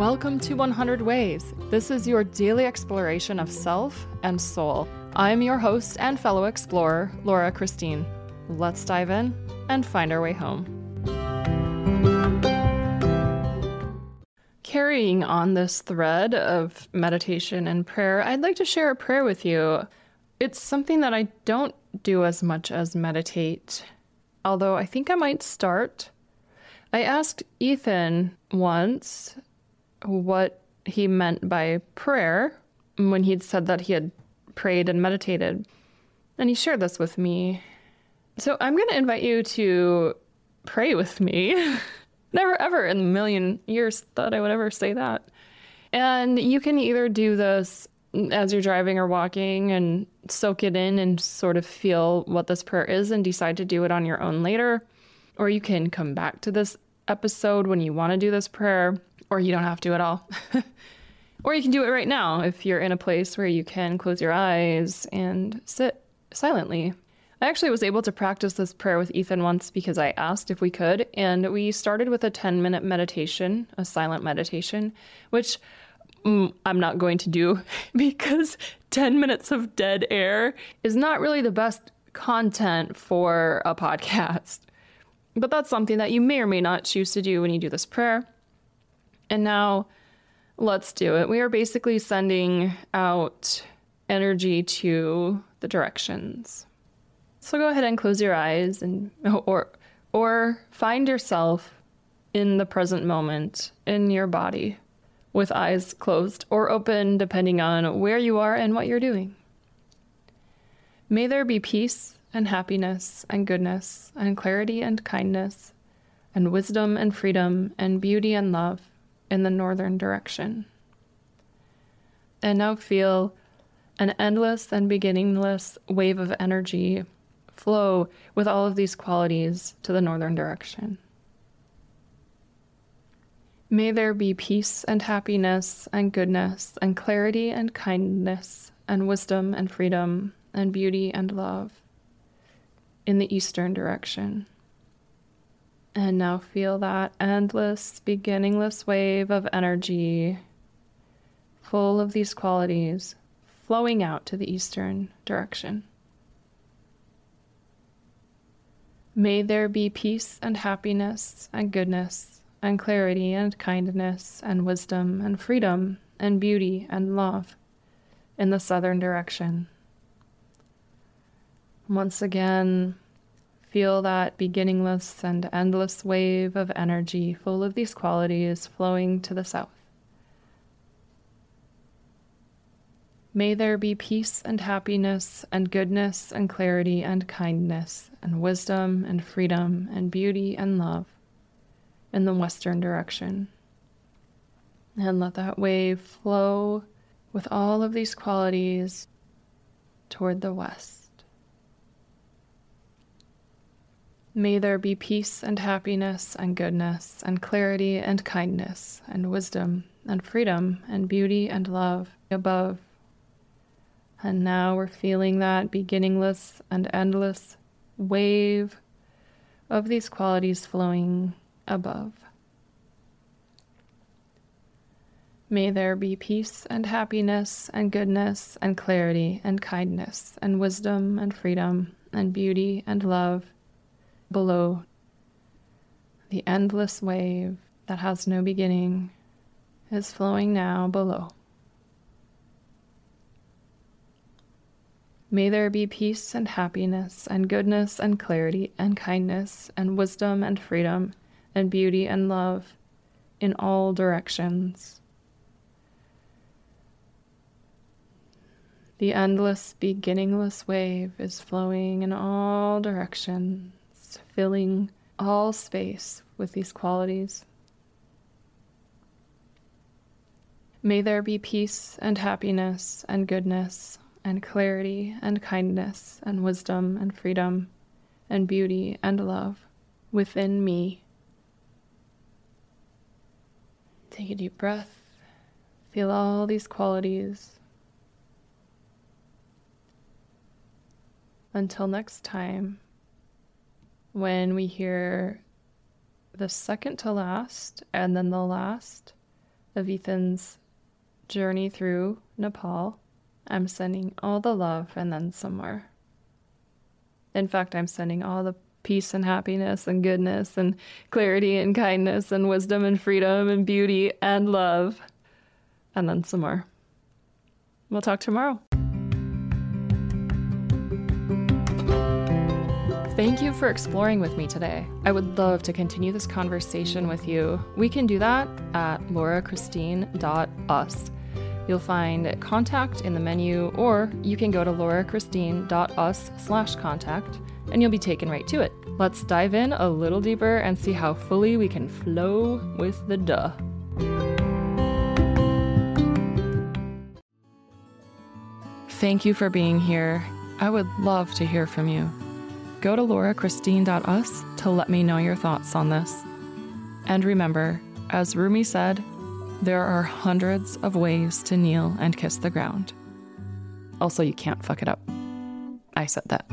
Welcome to 100 Ways. This is your daily exploration of self and soul. I'm your host and fellow explorer, Laura Christine. Let's dive in and find our way home. Carrying on this thread of meditation and prayer, I'd like to share a prayer with you. It's something that I don't do as much as meditate, although I think I might start. I asked Ethan once what he meant by prayer when he'd said that he had prayed and meditated. And he shared this with me. So I'm going to invite you to pray with me. Never ever in a million years thought I would ever say that. And you can either do this as you're driving or walking and soak it in and sort of feel what this prayer is and decide to do it on your own later. Or you can come back to this episode when you want to do this prayer or you don't have to at all. or you can do it right now if you're in a place where you can close your eyes and sit silently. I actually was able to practice this prayer with Ethan once because I asked if we could, and we started with a 10 minute meditation, a silent meditation, which mm, I'm not going to do because 10 minutes of dead air is not really the best content for a podcast. But that's something that you may or may not choose to do when you do this prayer. And now let's do it. We are basically sending out energy to the directions. So go ahead and close your eyes and or or find yourself in the present moment in your body with eyes closed or open depending on where you are and what you're doing. May there be peace and happiness and goodness and clarity and kindness and wisdom and freedom and beauty and love in the northern direction. And now feel an endless and beginningless wave of energy flow with all of these qualities to the northern direction. May there be peace and happiness and goodness and clarity and kindness and wisdom and freedom and beauty and love in the eastern direction. And now feel that endless, beginningless wave of energy, full of these qualities, flowing out to the eastern direction. May there be peace and happiness and goodness and clarity and kindness and wisdom and freedom and beauty and love in the southern direction. Once again, Feel that beginningless and endless wave of energy full of these qualities flowing to the south. May there be peace and happiness and goodness and clarity and kindness and wisdom and freedom and beauty and love in the western direction. And let that wave flow with all of these qualities toward the west. May there be peace and happiness and goodness and clarity and kindness and wisdom and freedom and beauty and love above. And now we're feeling that beginningless and endless wave of these qualities flowing above. May there be peace and happiness and goodness and clarity and kindness and wisdom and freedom and beauty and love below the endless wave that has no beginning is flowing now below. May there be peace and happiness and goodness and clarity and kindness and wisdom and freedom and beauty and love in all directions. The endless, beginningless wave is flowing in all directions filling all space with these qualities. May there be peace and happiness and goodness and clarity and kindness and wisdom and freedom and beauty and love within me. Take a deep breath. Feel all these qualities. Until next time, when we hear the second to last and then the last of Ethan's journey through Nepal, I'm sending all the love and then some more. In fact, I'm sending all the peace and happiness and goodness and clarity and kindness and wisdom and freedom and beauty and love. And then some more. We'll talk tomorrow. Thank you for exploring with me today. I would love to continue this conversation with you. We can do that at laurachristine.us. You'll find contact in the menu, or you can go to laurachristine.us slash contact and you'll be taken right to it. Let's dive in a little deeper and see how fully we can flow with the duh. Thank you for being here. I would love to hear from you. Go to laurachristine.us to let me know your thoughts on this. And remember, as Rumi said, there are hundreds of ways to kneel and kiss the ground. Also, you can't fuck it up. I said that.